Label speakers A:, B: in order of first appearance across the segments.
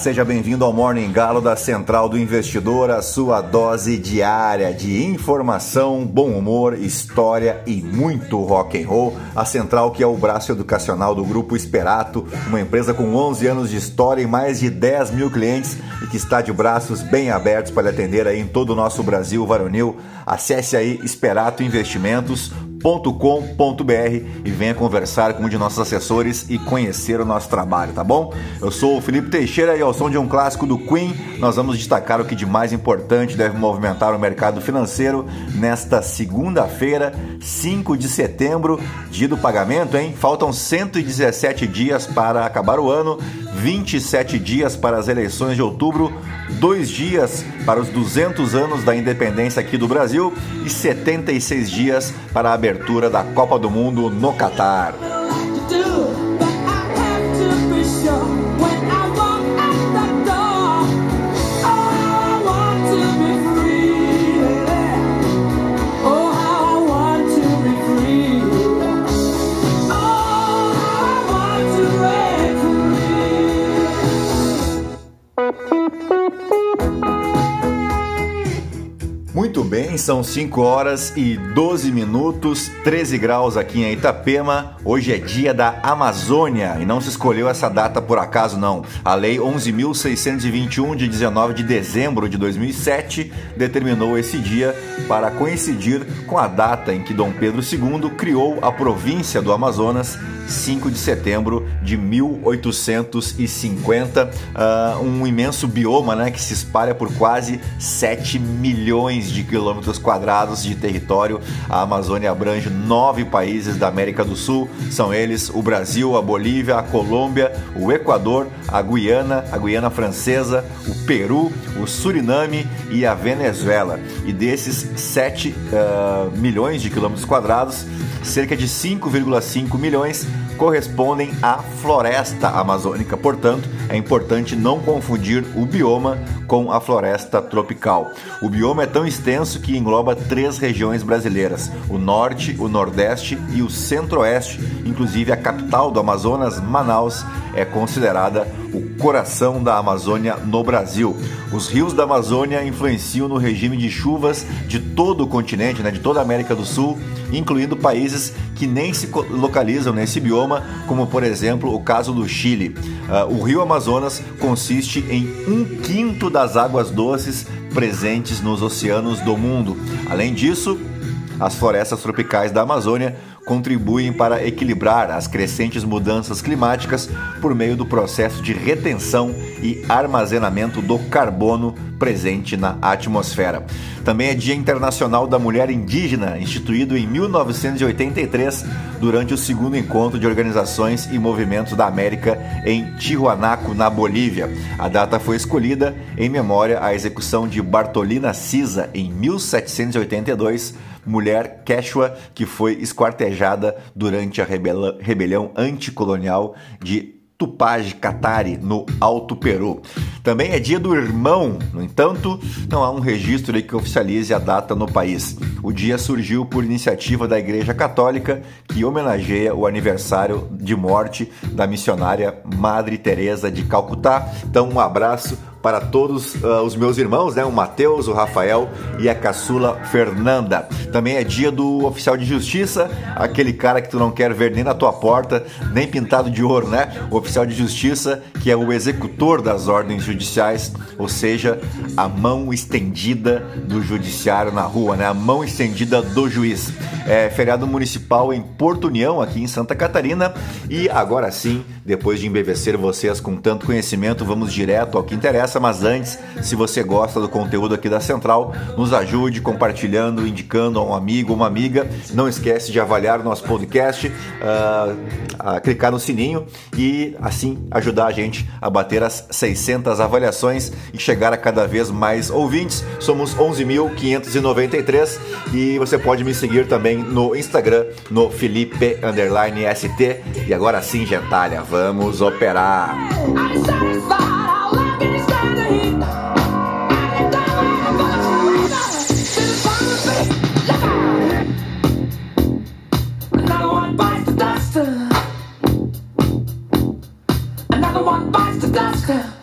A: Seja bem-vindo ao Morning Galo da Central do Investidor, a sua dose diária de informação, bom humor, história e muito rock and roll. A Central que é o braço educacional do Grupo Esperato, uma empresa com 11 anos de história e mais de 10 mil clientes e que está de braços bem abertos para atender aí em todo o nosso Brasil varonil. Acesse aí Esperato Com.br e venha conversar com um de nossos assessores e conhecer o nosso trabalho, tá bom? Eu sou o Felipe Teixeira e ao som de um clássico do Queen, nós vamos destacar o que de mais importante deve movimentar o mercado financeiro nesta segunda-feira, 5 de setembro, dia do pagamento, hein? Faltam 117 dias para acabar o ano, 27 dias para as eleições de outubro, dois dias para os 200 anos da independência aqui do Brasil e 76 dias para a abertura da Copa do Mundo no Catar. Muito bem, são 5 horas e 12 minutos, 13 graus aqui em Itapema. Hoje é dia da Amazônia e não se escolheu essa data por acaso, não. A Lei 11.621, de 19 de dezembro de 2007, determinou esse dia para coincidir com a data em que Dom Pedro II criou a província do Amazonas 5 de setembro de 1850, uh, ah, um imenso bioma né, que se espalha por quase 7 milhões de quilômetros quadrados de território. A Amazônia abrange nove países da América do Sul, são eles o Brasil, a Bolívia, a Colômbia, o Equador, a Guiana, a Guiana Francesa, o Peru, o Suriname e a Venezuela. E desses 7 uh, ah, milhões de quilômetros quadrados, cerca de 5,5 milhões correspondem à floresta amazônica. Portanto, é importante não confundir o bioma com a floresta tropical. O bioma é tão extenso que engloba três regiões brasileiras: o norte, o nordeste e o centro-oeste. Inclusive, a capital do Amazonas, Manaus, é considerada o coração da Amazônia no Brasil. Os rios da Amazônia influenciam no regime de chuvas de todo o continente, né, de toda a América do Sul, incluindo países que nem se localizam nesse bioma, como por exemplo o caso do Chile. Uh, o rio Amazonas consiste em um quinto das águas doces presentes nos oceanos do mundo. Além disso, as florestas tropicais da Amazônia contribuem para equilibrar as crescentes mudanças climáticas por meio do processo de retenção e armazenamento do carbono presente na atmosfera. Também é Dia Internacional da Mulher Indígena, instituído em 1983 durante o segundo encontro de organizações e movimentos da América em Tijuanaco, na Bolívia. A data foi escolhida em memória à execução de Bartolina Cisa em 1782 mulher quechua que foi esquartejada durante a rebelião anticolonial de Tupaj Katari, no Alto Peru. Também é dia do irmão, no entanto, não há um registro que oficialize a data no país. O dia surgiu por iniciativa da Igreja Católica, que homenageia o aniversário de morte da missionária Madre Teresa de Calcutá. Então, um abraço para todos uh, os meus irmãos, né? O Matheus, o Rafael e a caçula Fernanda. Também é dia do oficial de justiça, aquele cara que tu não quer ver nem na tua porta, nem pintado de ouro, né? O oficial de justiça, que é o executor das ordens judiciais, ou seja, a mão estendida do judiciário na rua, né? A mão estendida do juiz. É feriado municipal em Porto União, aqui em Santa Catarina, e agora sim, depois de embevecer vocês com tanto conhecimento, vamos direto ao que interessa mas antes, se você gosta do conteúdo aqui da Central, nos ajude compartilhando, indicando a um amigo, uma amiga. Não esquece de avaliar o nosso podcast, uh, clicar no sininho e assim ajudar a gente a bater as 600 avaliações e chegar a cada vez mais ouvintes. Somos 11.593 e você pode me seguir também no Instagram, no Felipe ST. E agora sim, gentalha, vamos operar!
B: So.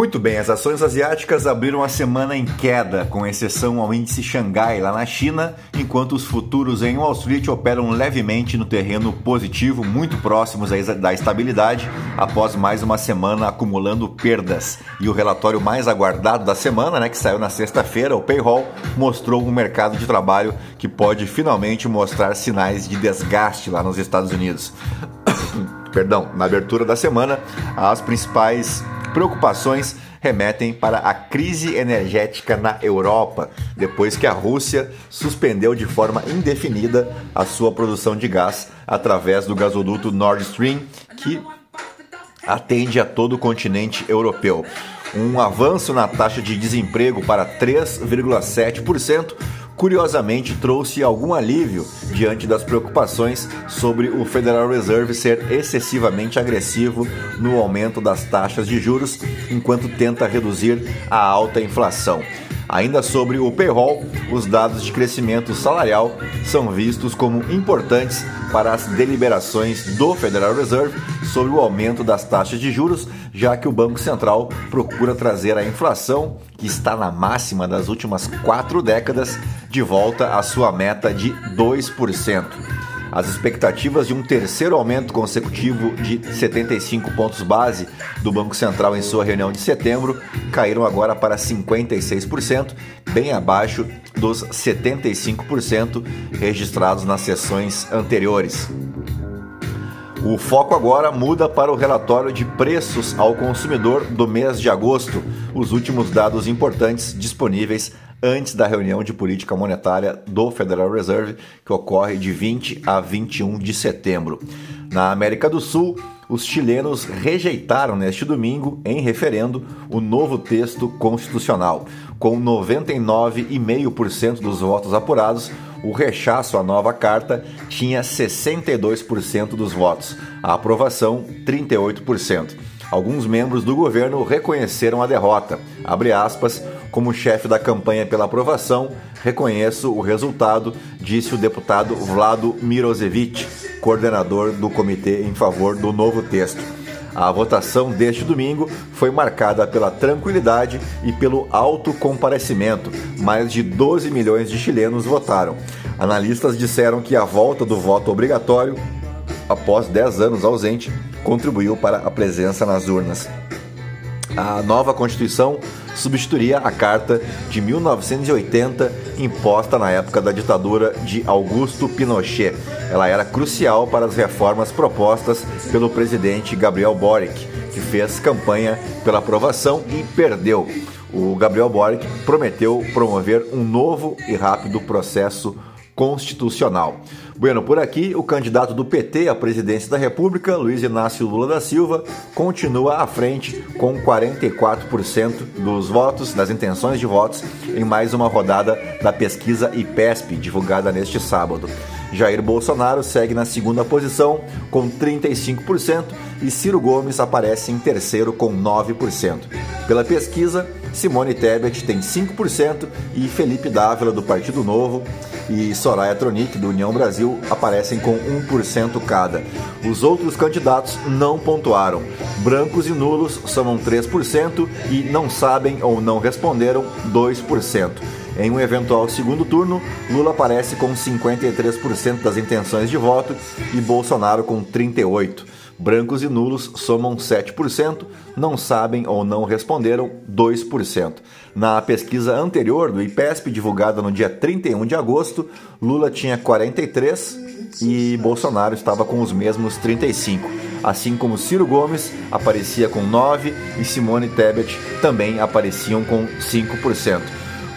A: Muito bem, as ações asiáticas abriram a semana em queda, com exceção ao índice Xangai lá na China, enquanto os futuros em Wall Street operam levemente no terreno positivo, muito próximos da estabilidade, após mais uma semana acumulando perdas. E o relatório mais aguardado da semana, né, que saiu na sexta-feira, o Payroll, mostrou um mercado de trabalho que pode finalmente mostrar sinais de desgaste lá nos Estados Unidos. Perdão, na abertura da semana, as principais preocupações remetem para a crise energética na Europa, depois que a Rússia suspendeu de forma indefinida a sua produção de gás através do gasoduto Nord Stream, que atende a todo o continente europeu. Um avanço na taxa de desemprego para 3,7% curiosamente trouxe algum alívio diante das preocupações sobre o Federal Reserve ser excessivamente agressivo no aumento das taxas de juros enquanto tenta reduzir a alta inflação. Ainda sobre o payroll, os dados de crescimento salarial são vistos como importantes para as deliberações do Federal Reserve sobre o aumento das taxas de juros, já que o Banco Central procura trazer a inflação, que está na máxima das últimas quatro décadas, de volta à sua meta de 2%. As expectativas de um terceiro aumento consecutivo de 75 pontos base do Banco Central em sua reunião de setembro caíram agora para 56%, bem abaixo dos 75% registrados nas sessões anteriores. O foco agora muda para o relatório de preços ao consumidor do mês de agosto, os últimos dados importantes disponíveis antes da reunião de política monetária do Federal Reserve, que ocorre de 20 a 21 de setembro. Na América do Sul, os chilenos rejeitaram neste domingo, em referendo, o novo texto constitucional. Com 99,5% dos votos apurados, o rechaço à nova carta tinha 62% dos votos, a aprovação 38%. Alguns membros do governo reconheceram a derrota. Abre aspas, como chefe da campanha pela aprovação, reconheço o resultado, disse o deputado Vlado Mirosevic, coordenador do comitê em favor do novo texto. A votação deste domingo foi marcada pela tranquilidade e pelo alto comparecimento. Mais de 12 milhões de chilenos votaram. Analistas disseram que a volta do voto obrigatório, após 10 anos ausente, contribuiu para a presença nas urnas. A nova Constituição substituiria a Carta de 1980, imposta na época da ditadura de Augusto Pinochet. Ela era crucial para as reformas propostas pelo presidente Gabriel Boric, que fez campanha pela aprovação e perdeu. O Gabriel Boric prometeu promover um novo e rápido processo constitucional. Bueno, por aqui, o candidato do PT à presidência da República, Luiz Inácio Lula da Silva, continua à frente com 44% dos votos, das intenções de votos, em mais uma rodada da pesquisa IPESP, divulgada neste sábado. Jair Bolsonaro segue na segunda posição com 35% e Ciro Gomes aparece em terceiro com 9%. Pela pesquisa, Simone Tebet tem 5% e Felipe Dávila, do Partido Novo, e Soraya Tronic, do União Brasil, aparecem com 1% cada. Os outros candidatos não pontuaram. Brancos e nulos somam 3% e não sabem ou não responderam 2%. Em um eventual segundo turno, Lula aparece com 53% das intenções de voto e Bolsonaro com 38%. Brancos e nulos somam 7%, não sabem ou não responderam 2%. Na pesquisa anterior do IPESP, divulgada no dia 31 de agosto, Lula tinha 43 e Bolsonaro estava com os mesmos 35. Assim como Ciro Gomes aparecia com 9 e Simone Tebet também apareciam com 5%.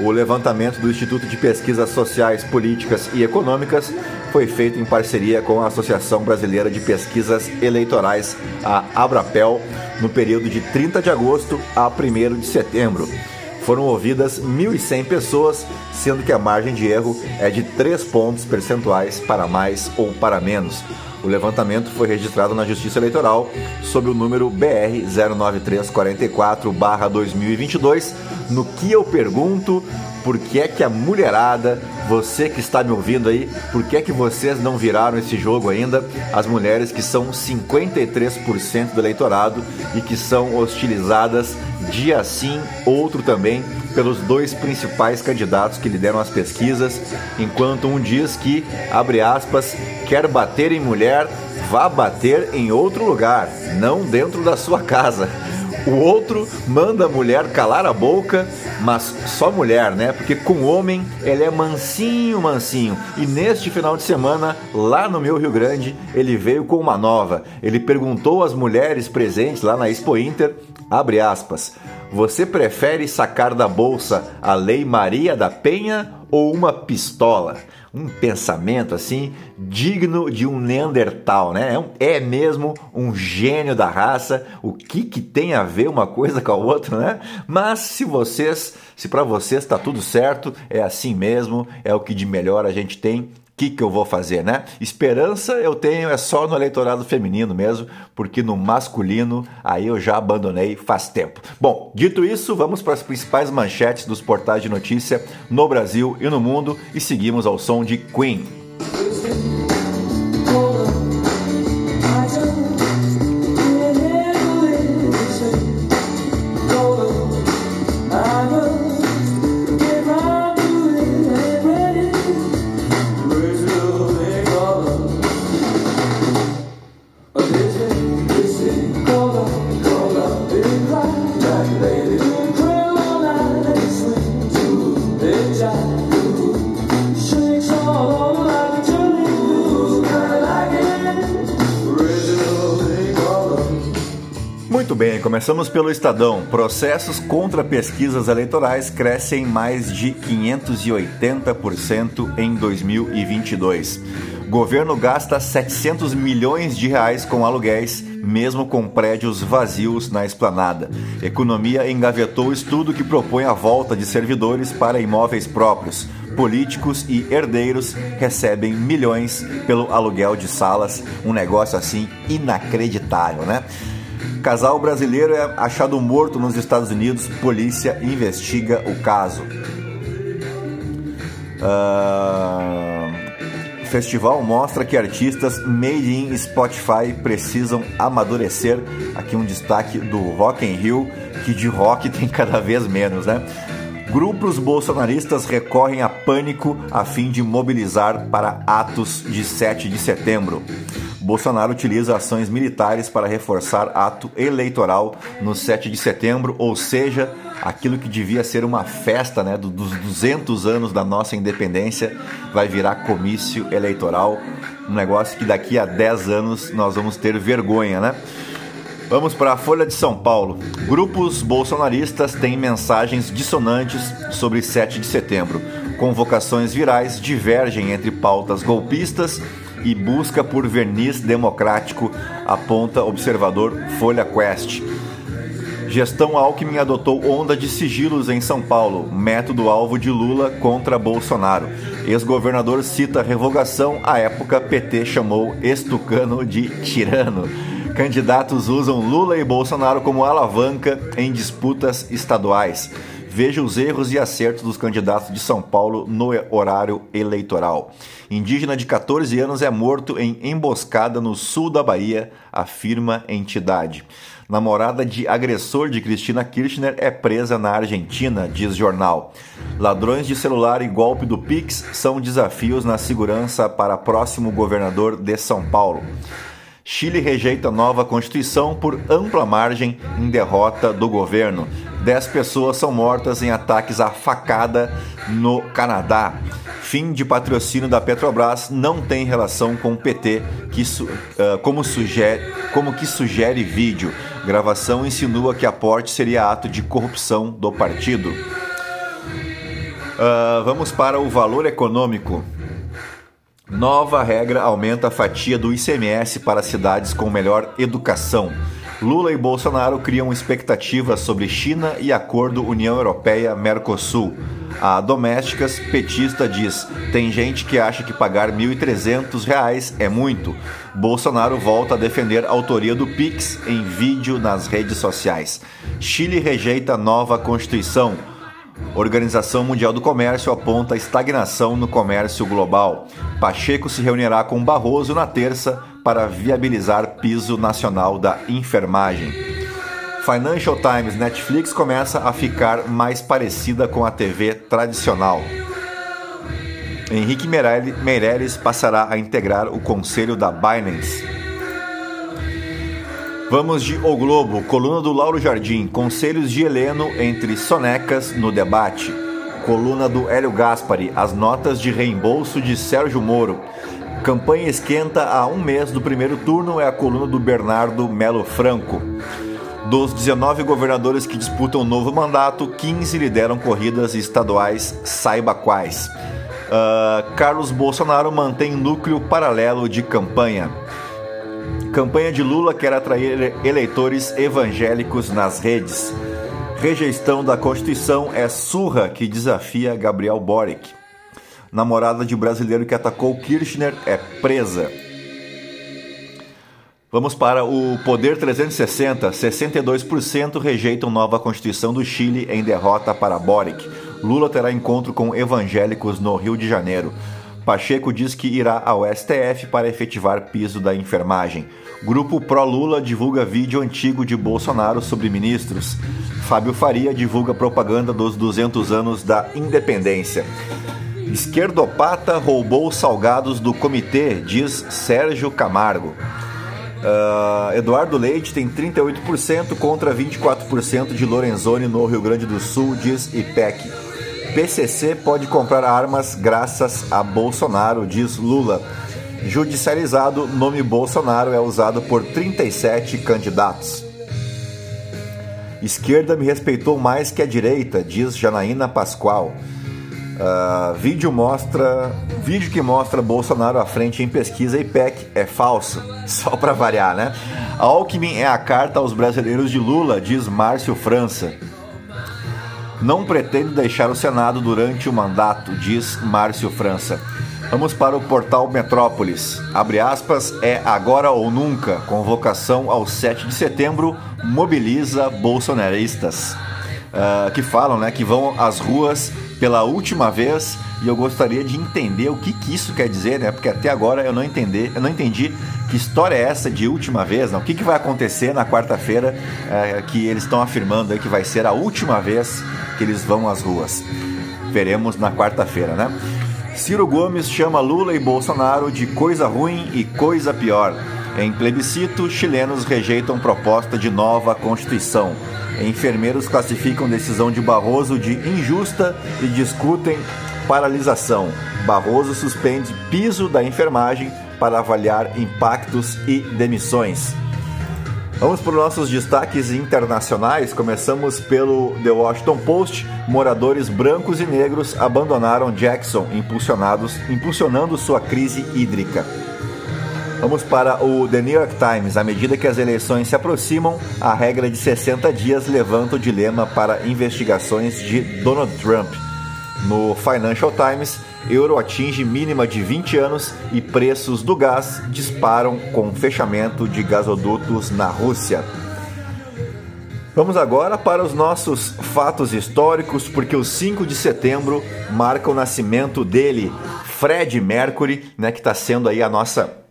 A: O levantamento do Instituto de Pesquisas Sociais, Políticas e Econômicas foi feito em parceria com a Associação Brasileira de Pesquisas Eleitorais, a Abrapel, no período de 30 de agosto a 1 de setembro. Foram ouvidas 1.100 pessoas, sendo que a margem de erro é de 3 pontos percentuais para mais ou para menos. O levantamento foi registrado na Justiça Eleitoral sob o número BR 09344-2022. No que eu pergunto, por que é que a mulherada, você que está me ouvindo aí, por que é que vocês não viraram esse jogo ainda? As mulheres que são 53% do eleitorado e que são hostilizadas dia sim, outro também, pelos dois principais candidatos que lideram as pesquisas, enquanto um diz que, abre aspas, quer bater em mulher, vá bater em outro lugar, não dentro da sua casa. O outro manda a mulher calar a boca, mas só mulher, né? Porque com homem ele é mansinho, mansinho. E neste final de semana, lá no meu Rio Grande, ele veio com uma nova. Ele perguntou às mulheres presentes lá na Expo Inter, abre aspas, você prefere sacar da bolsa a Lei Maria da Penha ou uma pistola? um pensamento assim digno de um Neandertal, né? É, um, é, mesmo um gênio da raça. O que, que tem a ver uma coisa com a outra, né? Mas se vocês, se para vocês está tudo certo, é assim mesmo, é o que de melhor a gente tem que, que eu vou fazer, né? Esperança eu tenho é só no eleitorado feminino mesmo, porque no masculino aí eu já abandonei faz tempo. Bom, dito isso, vamos para as principais manchetes dos portais de notícia no Brasil e no mundo e seguimos ao som de Queen. Começamos pelo Estadão. Processos contra pesquisas eleitorais crescem mais de 580% em 2022. Governo gasta 700 milhões de reais com aluguéis, mesmo com prédios vazios na esplanada. Economia engavetou estudo que propõe a volta de servidores para imóveis próprios. Políticos e herdeiros recebem milhões pelo aluguel de salas, um negócio assim inacreditável, né? Casal brasileiro é achado morto nos Estados Unidos. Polícia investiga o caso. Uh, festival mostra que artistas made in Spotify precisam amadurecer. Aqui um destaque do Rock in Rio, que de rock tem cada vez menos, né? Grupos bolsonaristas recorrem a pânico a fim de mobilizar para atos de 7 de setembro. Bolsonaro utiliza ações militares para reforçar ato eleitoral no 7 de setembro, ou seja, aquilo que devia ser uma festa né, dos 200 anos da nossa independência vai virar comício eleitoral, um negócio que daqui a 10 anos nós vamos ter vergonha, né? Vamos para a Folha de São Paulo. Grupos bolsonaristas têm mensagens dissonantes sobre 7 de setembro. Convocações virais divergem entre pautas golpistas e busca por verniz democrático, aponta observador Folha Quest. Gestão Alckmin adotou onda de sigilos em São Paulo, método alvo de Lula contra Bolsonaro. Ex-governador cita revogação, à época PT chamou estucano de tirano. Candidatos usam Lula e Bolsonaro como alavanca em disputas estaduais. Veja os erros e acertos dos candidatos de São Paulo no horário eleitoral. Indígena de 14 anos é morto em emboscada no sul da Bahia, afirma entidade. Namorada de agressor de Cristina Kirchner é presa na Argentina, diz jornal. Ladrões de celular e golpe do Pix são desafios na segurança para próximo governador de São Paulo. Chile rejeita nova Constituição por ampla margem em derrota do governo. Dez pessoas são mortas em ataques à facada no Canadá. Fim de patrocínio da Petrobras não tem relação com o PT, que, uh, como, sugere, como que sugere vídeo. Gravação insinua que aporte seria ato de corrupção do partido. Uh, vamos para o valor econômico. Nova regra aumenta a fatia do ICMS para cidades com melhor educação. Lula e Bolsonaro criam expectativas sobre China e acordo União Europeia-Mercosul. A Domésticas Petista diz: tem gente que acha que pagar R$ 1.300 é muito. Bolsonaro volta a defender a autoria do Pix em vídeo nas redes sociais. Chile rejeita nova Constituição. Organização Mundial do Comércio aponta estagnação no comércio global. Pacheco se reunirá com Barroso na terça para viabilizar piso nacional da enfermagem. Financial Times Netflix começa a ficar mais parecida com a TV tradicional. Henrique Meirelles passará a integrar o conselho da Binance. Vamos de O Globo, coluna do Lauro Jardim, conselhos de Heleno entre sonecas no debate. Coluna do Hélio Gaspari, as notas de reembolso de Sérgio Moro. Campanha esquenta há um mês do primeiro turno é a coluna do Bernardo Melo Franco. Dos 19 governadores que disputam o novo mandato, 15 lideram corridas estaduais, saiba quais. Uh, Carlos Bolsonaro mantém núcleo paralelo de campanha. Campanha de Lula quer atrair eleitores evangélicos nas redes. Rejeição da Constituição é surra que desafia Gabriel Boric. Namorada de brasileiro que atacou Kirchner é presa. Vamos para o Poder 360. 62% rejeitam nova Constituição do Chile em derrota para Boric. Lula terá encontro com evangélicos no Rio de Janeiro. Pacheco diz que irá ao STF para efetivar piso da enfermagem. Grupo Pró-Lula divulga vídeo antigo de Bolsonaro sobre ministros. Fábio Faria divulga propaganda dos 200 anos da independência. Esquerdopata roubou salgados do comitê, diz Sérgio Camargo. Uh, Eduardo Leite tem 38% contra 24% de Lorenzoni no Rio Grande do Sul, diz IPEC. PCC pode comprar armas graças a Bolsonaro, diz Lula. Judicializado, nome Bolsonaro é usado por 37 candidatos. Esquerda me respeitou mais que a direita, diz Janaína Pascoal. Uh, vídeo mostra, vídeo que mostra Bolsonaro à frente em pesquisa IPEC é falso, só para variar, né? Alckmin é a carta aos brasileiros de Lula, diz Márcio França. Não pretendo deixar o Senado durante o mandato, diz Márcio França. Vamos para o portal Metrópolis. Abre aspas, é agora ou nunca. Convocação ao 7 de setembro mobiliza bolsonaristas. Uh, que falam, né, que vão às ruas pela última vez e eu gostaria de entender o que, que isso quer dizer, né? Porque até agora eu não entendi, eu não entendi que história é essa de última vez, não? O que, que vai acontecer na quarta-feira é, que eles estão afirmando aí que vai ser a última vez que eles vão às ruas? Veremos na quarta-feira, né? Ciro Gomes chama Lula e Bolsonaro de coisa ruim e coisa pior. Em plebiscito, chilenos rejeitam proposta de nova Constituição. Enfermeiros classificam decisão de Barroso de injusta e discutem paralisação. Barroso suspende piso da enfermagem para avaliar impactos e demissões. Vamos para os nossos destaques internacionais. Começamos pelo The Washington Post. Moradores brancos e negros abandonaram Jackson, impulsionados, impulsionando sua crise hídrica. Vamos para o The New York Times. À medida que as eleições se aproximam, a regra de 60 dias levanta o dilema para investigações de Donald Trump. No Financial Times, euro atinge mínima de 20 anos e preços do gás disparam com fechamento de gasodutos na Rússia. Vamos agora para os nossos fatos históricos, porque o 5 de setembro marca o nascimento dele, Fred Mercury, né, que está sendo aí a nossa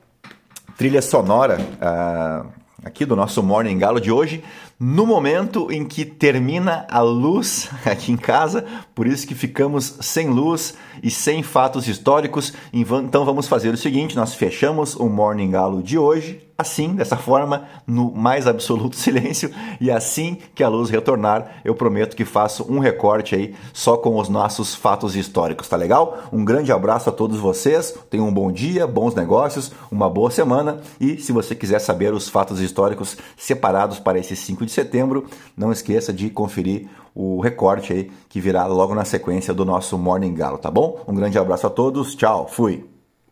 A: trilha sonora uh, aqui do nosso Morning Galo de hoje, no momento em que termina a luz aqui em casa, por isso que ficamos sem luz e sem fatos históricos. Então vamos fazer o seguinte: nós fechamos o Morning Galo de hoje assim, dessa forma, no mais absoluto silêncio, e assim que a luz retornar, eu prometo que faço um recorte aí só com os nossos fatos históricos, tá legal? Um grande abraço a todos vocês, tenham um bom dia, bons negócios, uma boa semana, e se você quiser saber os fatos históricos separados para esse 5 de setembro, não esqueça de conferir o recorte aí que virá logo na sequência do nosso Morning Galo, tá bom? Um grande abraço a todos, tchau, fui!